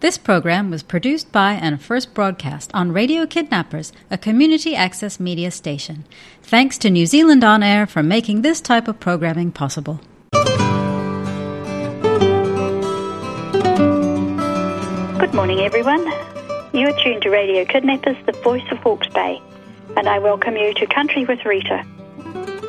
This program was produced by and first broadcast on Radio Kidnappers, a community access media station. Thanks to New Zealand On Air for making this type of programming possible. Good morning, everyone. You are tuned to Radio Kidnappers, the voice of Hawke's Bay, and I welcome you to Country with Rita.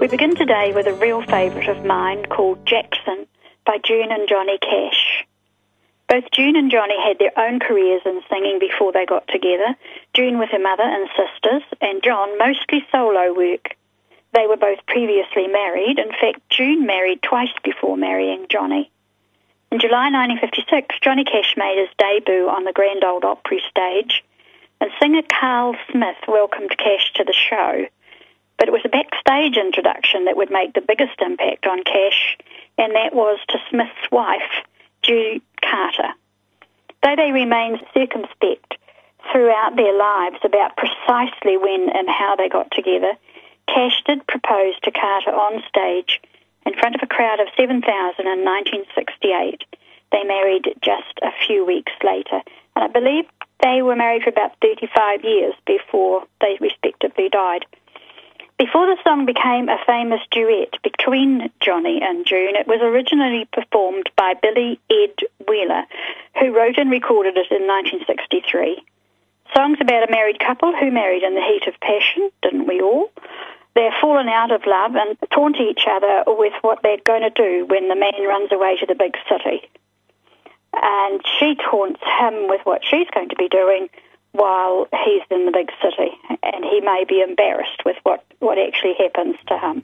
We begin today with a real favourite of mine called Jackson by June and Johnny Cash. Both June and Johnny had their own careers in singing before they got together, June with her mother and sisters, and John mostly solo work. They were both previously married. In fact, June married twice before marrying Johnny. In July 1956, Johnny Cash made his debut on the Grand Ole Opry stage, and singer Carl Smith welcomed Cash to the show. But it was a backstage introduction that would make the biggest impact on Cash, and that was to Smith's wife, June Carter. Though they remained circumspect throughout their lives about precisely when and how they got together, Cash did propose to Carter on stage in front of a crowd of 7,000 in 1968. They married just a few weeks later, and I believe they were married for about 35 years before they respectively died. Before the song became a famous duet between Johnny and June, it was originally performed by Billy Edd Wheeler, who wrote and recorded it in 1963. Songs about a married couple who married in the heat of passion, didn't we all? They're fallen out of love and taunt each other with what they're going to do when the man runs away to the big city. And she taunts him with what she's going to be doing while he's in the big city, and he may be embarrassed with what, what actually happens to him.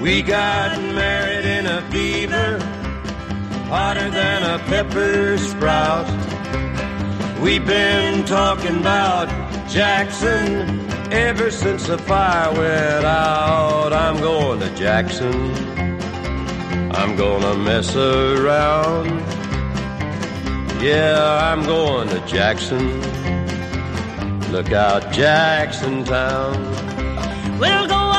We got married in a fever, hotter than a pepper sprout. We've been talking about Jackson ever since the fire went out. I'm going to Jackson. I'm gonna mess around. Yeah, I'm going to Jackson. Look out, Jackson Town. We'll go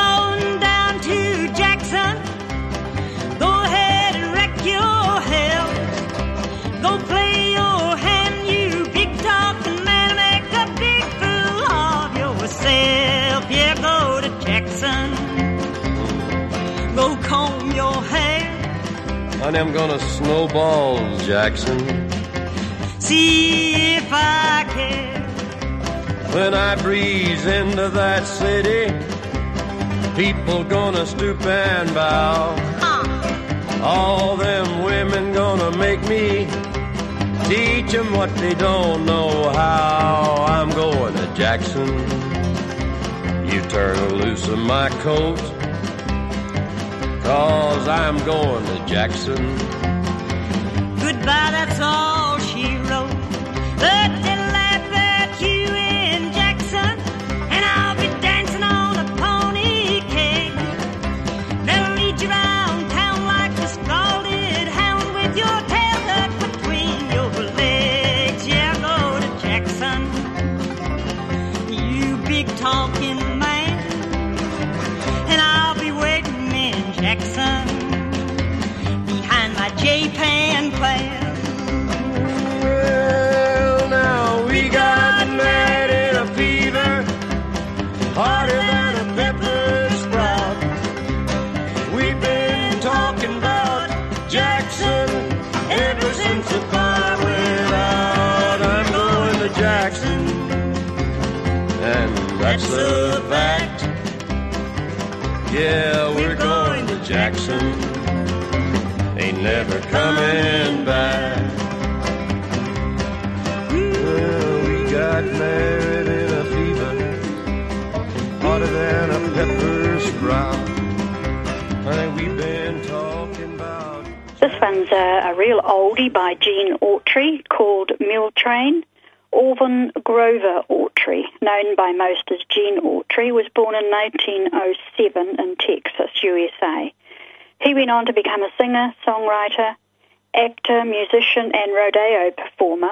Honey, I'm gonna snowball Jackson. See if I can. When I breeze into that city, people gonna stoop and bow. Uh. All them women gonna make me teach 'em what they don't know how. I'm going to Jackson. You turn loose of my coat. Cause I'm going to Jackson. Goodbye, that's all she wrote. Talking about Jackson ever since the fire went out. I'm going to Jackson, and that's a fact. Yeah, we're going to Jackson. Ain't never coming back. Well, we got married in a fever, hotter than a pepper sprout. Honey, we've one's a, a real oldie by Gene Autry called Mule Train. Alvin Grover Autry, known by most as Gene Autry, was born in 1907 in Texas, USA. He went on to become a singer, songwriter, actor, musician, and rodeo performer,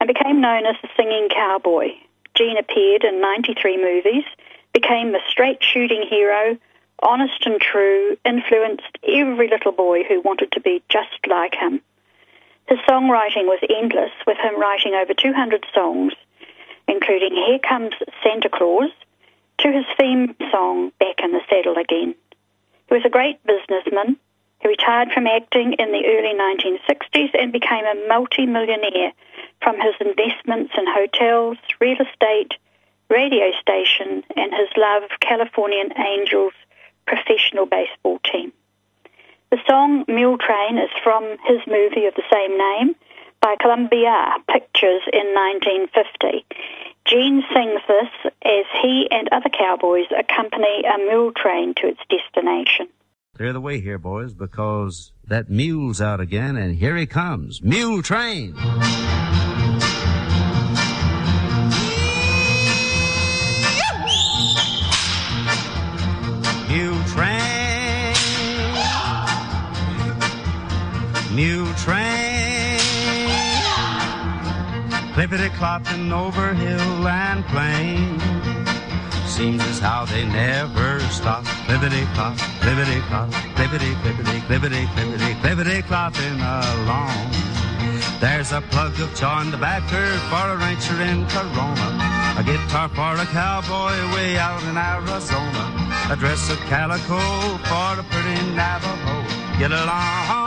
and became known as the singing cowboy. Gene appeared in 93 movies, became the straight shooting hero, honest and true, influenced every little boy who wanted to be just like him. His songwriting was endless, with him writing over 200 songs, including Here Comes Santa Claus, to his theme song, Back in the Saddle Again. He was a great businessman. He retired from acting in the early 1960s and became a multi-millionaire from his investments in hotels, real estate, radio station, and his love of Californian Angels professional baseball team. The song Mule Train is from his movie of the same name by Columbia Pictures in 1950. Gene sings this as he and other cowboys accompany a mule train to its destination. Clear the way here, boys, because that mule's out again, and here he comes. Mule train! Clippity clopping over hill and plain. Seems as how they never stop. Clippity clop, clippity clop, clippity, clippity, clippity, clippity, clippity clopping along. There's a plug of jaw in the backer for a rancher in Corona. A guitar for a cowboy way out in Arizona. A dress of calico for a pretty Navajo. Get along,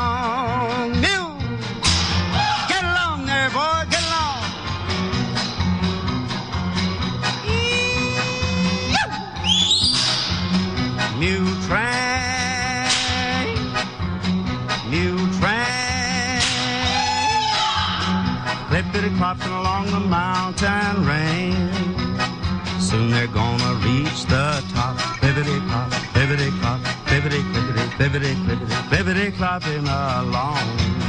Clopping along the mountain range. Soon they're gonna reach the top. Clippity clop, clippity clop, clippity, clippity, clippity, clippity, clippity clopping along.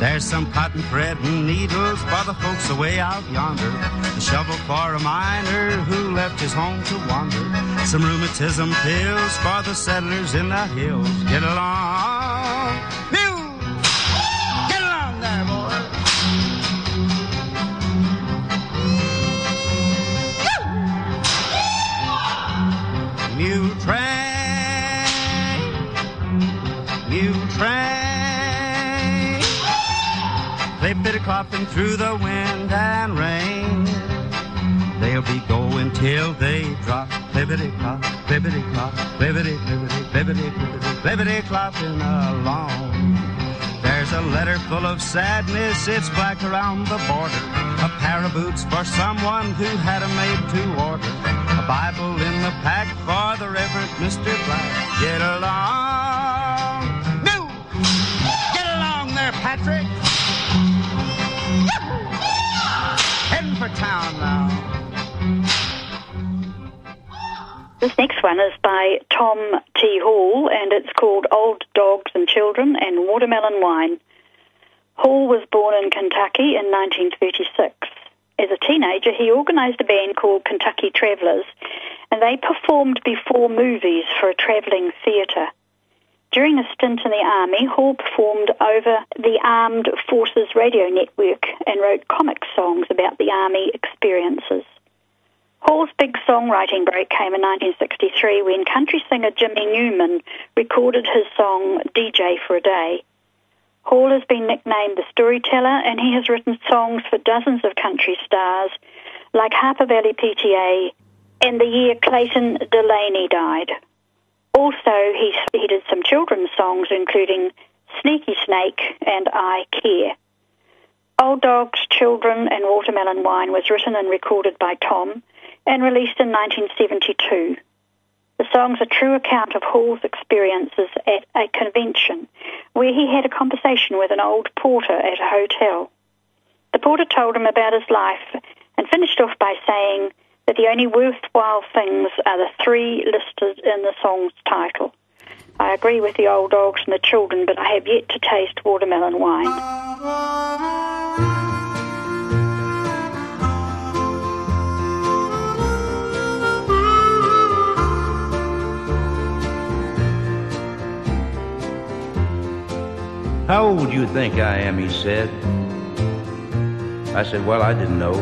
There's some cotton thread and needles for the folks away out yonder. A shovel for a miner who left his home to wander. Some rheumatism pills for the settlers in the hills. Get along, clopping through the wind and rain. They'll be going till they drop. Clippity clop, clippity clop, clippity, clippity, clippity, clippity, clippity clopping along. There's a letter full of sadness, it's black around the border. A pair of boots for someone who had 'em made to order. A Bible in the pack for the Reverend Mr. Black. Get along. No! Get along there, Patrick! Town now. This next one is by Tom T. Hall and it's called Old Dogs and Children and Watermelon Wine. Hall was born in Kentucky in 1936. As a teenager, he organized a band called Kentucky Travelers and they performed before movies for a traveling theater. During a stint in the Army, Hall performed over the Armed Forces Radio Network and wrote comic songs about the Army experiences. Hall's big songwriting break came in 1963 when country singer Jimmy Newman recorded his song DJ for a Day. Hall has been nicknamed the storyteller and he has written songs for dozens of country stars like Harper Valley PTA and the year Clayton Delaney died. Also, he, he did some children's songs including Sneaky Snake and I Care. Old Dogs, Children and Watermelon Wine was written and recorded by Tom and released in 1972. The song's a true account of Hall's experiences at a convention where he had a conversation with an old porter at a hotel. The porter told him about his life and finished off by saying that the only worthwhile things are the three listed in the song's title. I agree with the old dogs and the children, but I have yet to taste watermelon wine. How old do you think I am? He said. I said, Well, I didn't know.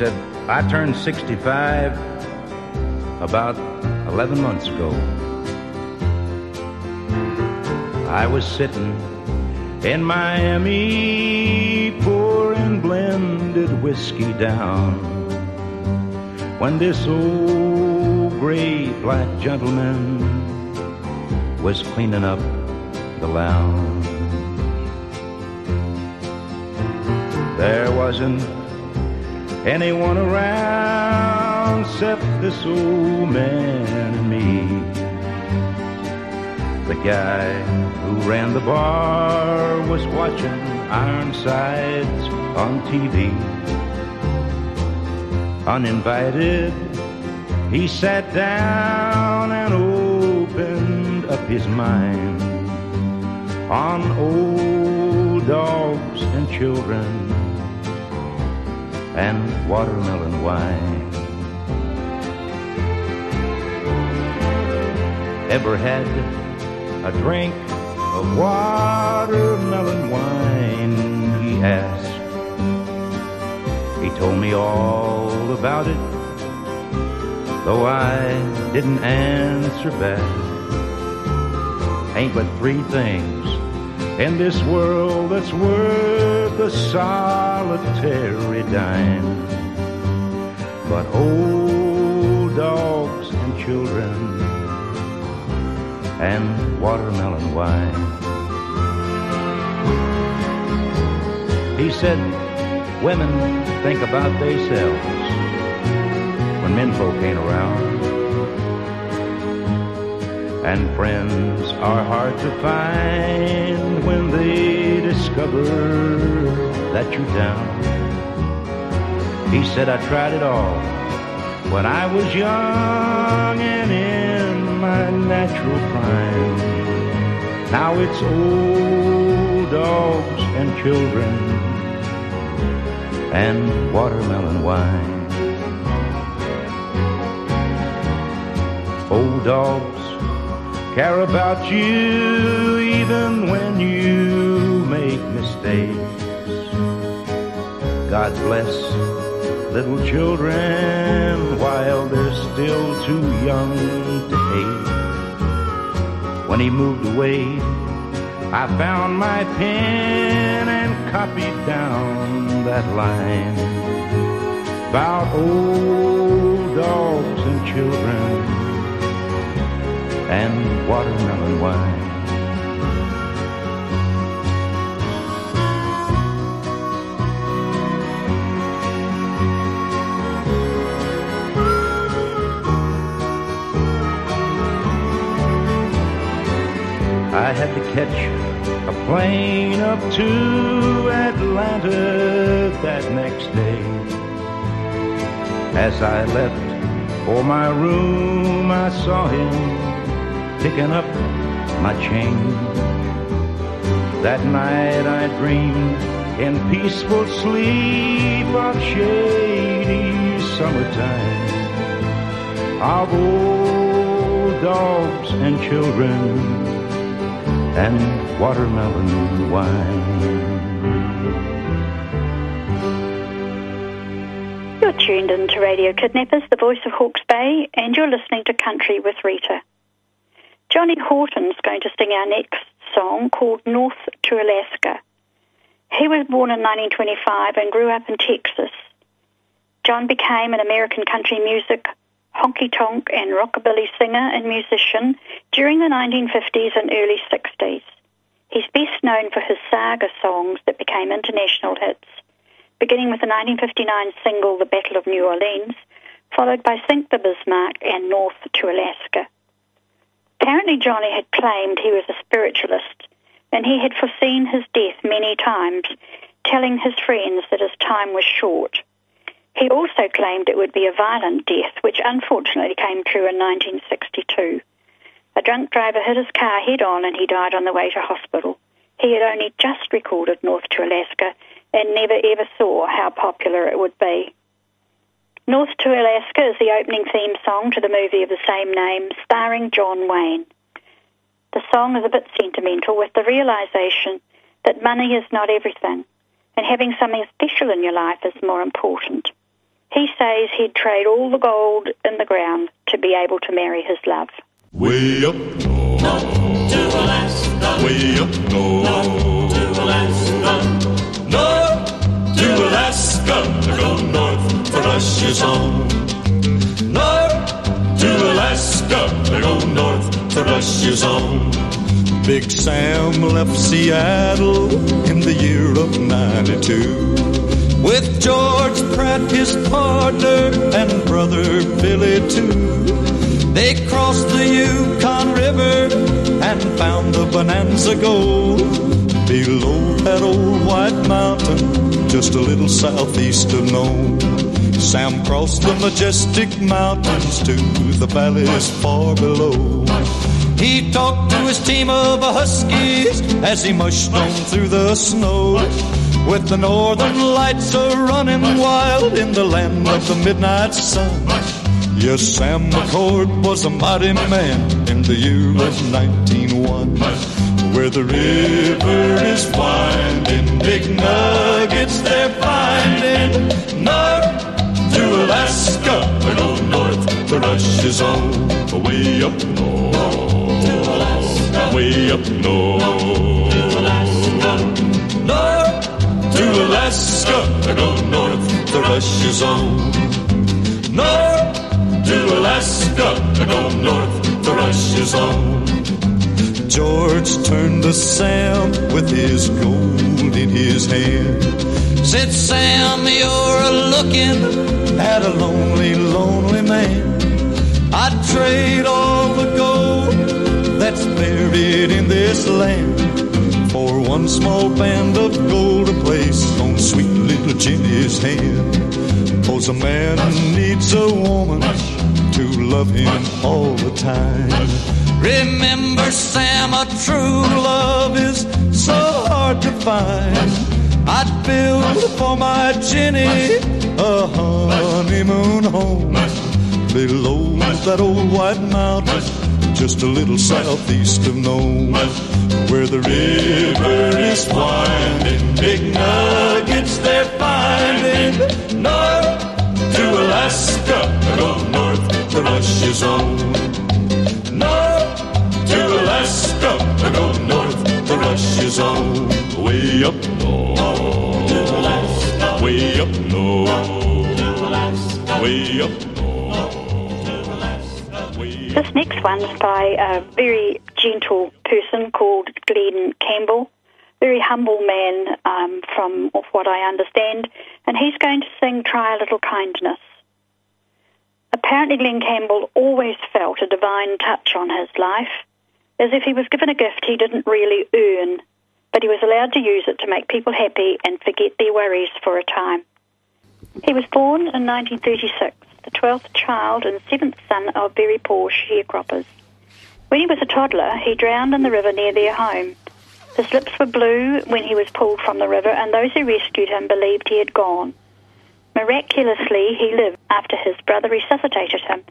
Said, I turned 65 about 11 months ago. I was sitting in Miami pouring blended whiskey down when this old gray black gentleman was cleaning up the lounge. There wasn't anyone around except this old man and me. The guy who ran the bar was watching Ironsides on TV. Uninvited, he sat down and opened up his mind on old dogs and children and watermelon wine. Ever had a drink of watermelon wine? He asked. He told me all about it, though I didn't answer back. Ain't but three things in this world that's worth a solitary dime. But old dogs and children and watermelon wine. He said, women think about themselves when menfolk ain't around. And friends are hard to find when they discover that you're down. He said, I tried it all when I was young and in my natural prime. Now it's old dogs and children and watermelon wine. Old dogs care about you even when you make mistakes. God bless little children while they're still too young to hate. When he moved away, I found my pen and copied down that line about old dogs and children and watermelon wine. I had to catch a plane up to Atlanta that next day. As I left for my room, I saw him picking up my change. That night I dreamed in peaceful sleep of shady summertime, of old dogs and children and watermelon wine. You're tuned in to Radio Kidnappers, the voice of Hawke's Bay, and you're listening to Country with Rita. Johnny Horton's going to sing our next song called North to Alaska. He was born in 1925 and grew up in Texas. John became an American country music honky tonk and rockabilly singer and musician during the 1950s and early 60s. He's best known for his saga songs that became international hits, beginning with the 1959 single The Battle of New Orleans, followed by Sink the Bismarck and North to Alaska. Apparently, Johnny had claimed he was a spiritualist, and he had foreseen his death many times, telling his friends that his time was short. He also claimed it would be a violent death, which unfortunately came true in 1962. A drunk driver hit his car head on and he died on the way to hospital. He had only just recorded North to Alaska and never ever saw how popular it would be. North to Alaska is the opening theme song to the movie of the same name, starring John Wayne. The song is a bit sentimental with the realization that money is not everything and having something special in your life is more important. He says he'd trade all the gold in the ground to be able to marry his love. Way up north, To Alaska, way up north, to Alaska, north to Alaska. To go north to Alaska. To go north for Russia's home. Big Sam left Seattle in the year of 92 with George Pratt, his partner, and brother Billy too. They crossed the Yukon River and found the Bonanza Gold below that old white mountain, just a little southeast of Nome. Sam crossed the majestic mountains to the valleys far below. He talked to his team of huskies as he mushed on through the snow. With the northern lights a running wild in the land of the midnight sun. Yes, Sam McCord was a mighty man in the year of 1901. Where the river is winding, big to Russia's own. Way up north, way up north. North to Alaska, we go north to Russia's own. North to Alaska, we go north to Russia's own. George turned to Sam with his gold in his hand. Said, Sam, you're a looking at a lonely, lonely man. I'd trade all the gold that's buried in this land for one small band of gold to place on sweet little Jenny's hand. Cause a man needs a woman to love him all the time. Remember, Sam, a true love is so hard to find. I'd build for my Jenny a honeymoon home below that old white mountain, just a little southeast of Nome, where the river is winding, big nuggets they're finding. North to Alaska, go north to Russia's own. North to Alaska, go north to Russia's own. Way up north, way up north, way up north. Way up This next one's by a very gentle person called Glen Campbell, very humble man um, from what I understand, and he's going to sing Try a Little Kindness. Apparently, Glen Campbell always felt a divine touch on his life, as if he was given a gift he didn't really earn, but he was allowed to use it to make people happy and forget their worries for a time. He was born in 1936, the 12th child and seventh son of very poor sharecroppers. When he was a toddler, he drowned in the river near their home. His lips were blue when he was pulled from the river, and those who rescued him believed he had gone. Miraculously, he lived after his brother resuscitated him,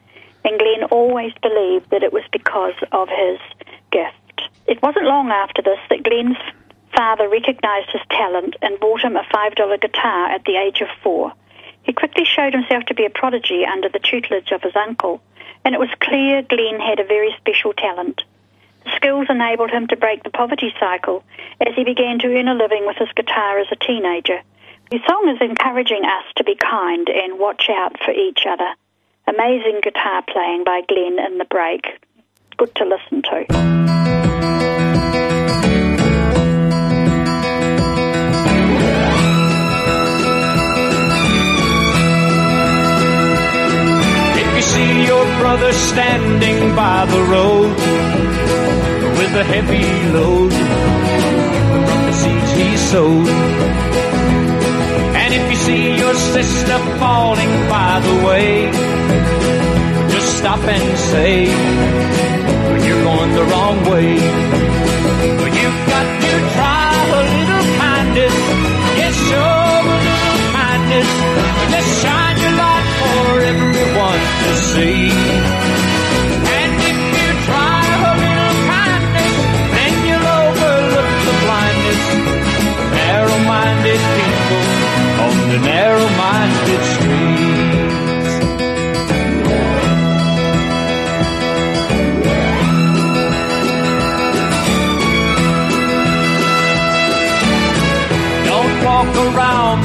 and Glen always believed that it was because of his gift. It wasn't long after this that Glen's father recognized his talent and bought him a $5 guitar at the age of four. He quickly showed himself to be a prodigy under the tutelage of his uncle, and it was clear Glen had a very special talent. The skills enabled him to break the poverty cycle as he began to earn a living with his guitar as a teenager. The song is encouraging us to be kind and watch out for each other. Amazing guitar playing by Glen in the break. Good to listen to. Brother standing by the road with a heavy load from the seeds he sowed, and if you see your sister falling by the way, just stop and say, You're going the wrong way.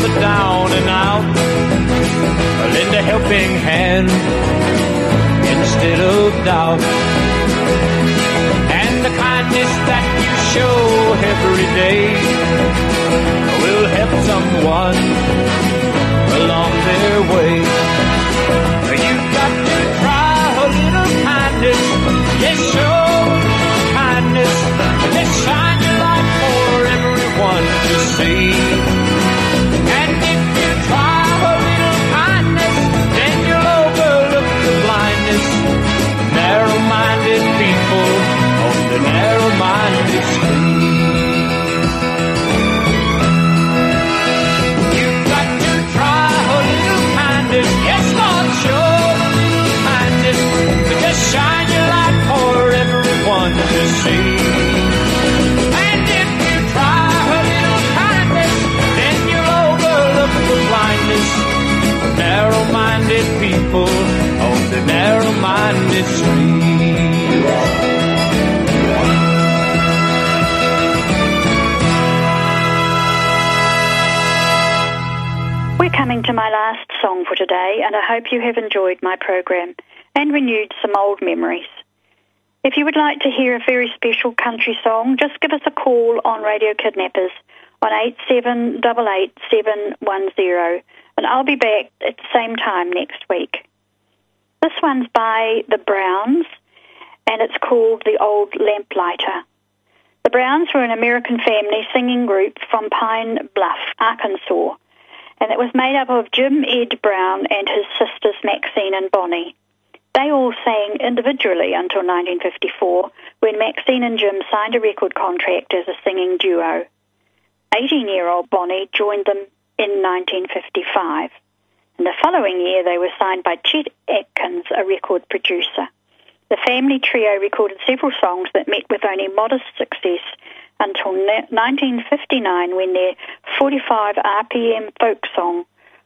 The down and out. Lend a helping hand instead of doubt. And the kindness that you show every day will help someone along their way. Today, and I hope you have enjoyed my program and renewed some old memories. If you would like to hear a very special country song, just give us a call on Radio Kidnappers on 8788710, and I'll be back at the same time next week. This one's by the Browns, and it's called The Old Lamplighter. The Browns were an American family singing group from Pine Bluff, Arkansas, and it was made up of Jim Ed Brown and his sisters Maxine and Bonnie. They all sang individually until 1954, when Maxine and Jim signed a record contract as a singing duo. 18 year old Bonnie joined them in 1955. In the following year, they were signed by Chet Atkins, a record producer. The family trio recorded several songs that met with only modest success until 1959 when their 45 RPM folk song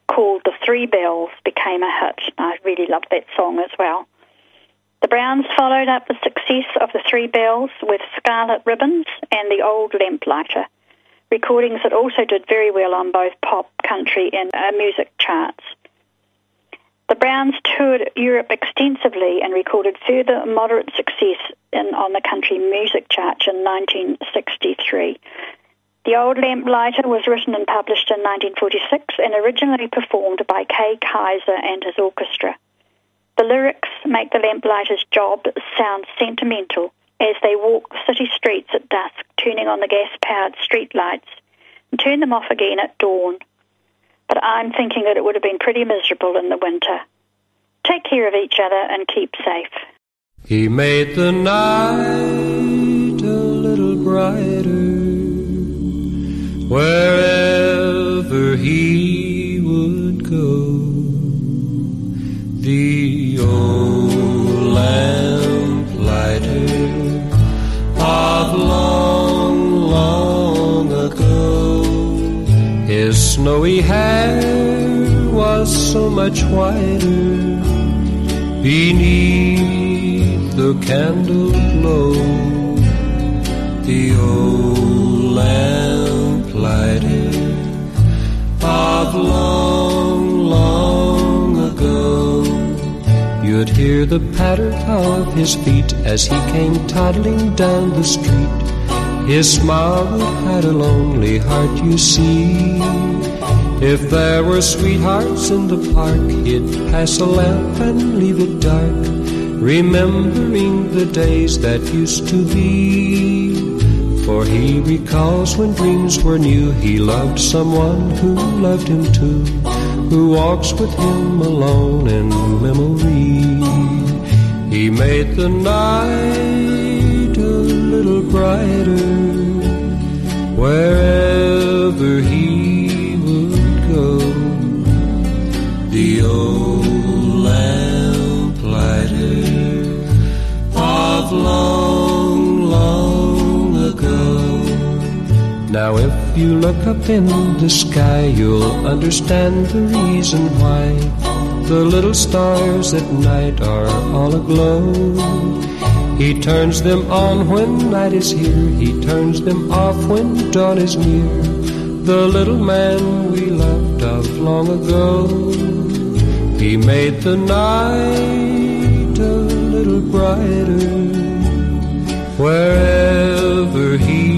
called The Three Bells became a hit. I really loved that song as well. The Browns followed up the success of The Three Bells with Scarlet Ribbons and The Old Lamplighter, recordings that also did very well on both pop, country, and uh, music charts. The Browns toured Europe extensively and recorded further moderate success in, on the country music chart in 1963. The Old Lamplighter was written and published in 1946 and originally performed by Kay Kyser and his orchestra. The lyrics make the lamplighter's job sound sentimental as they walk the city streets at dusk, turning on the gas-powered street lights and turn them off again at dawn but I'm thinking that it would have been pretty miserable in the winter. Take care of each other and keep safe. He made the night a little brighter wherever he would go. The old lamplighter snowy hair was so much whiter beneath the candle glow. The old lamplighter of long, long ago. You'd hear the patter of his feet as he came toddling down the street. His smile had a lonely heart, you see. If there were sweethearts in the park, he'd pass a lamp and leave it dark, remembering the days that used to be. For he recalls when dreams were new, he loved someone who loved him too, who walks with him alone in memory. He made the night a little brighter wherever he Now, if you look up in the sky, you'll understand the reason why the little stars at night are all aglow. He turns them on when night is here, he turns them off when dawn is near. The little man we love dreamt of long ago. He made the night a little brighter wherever he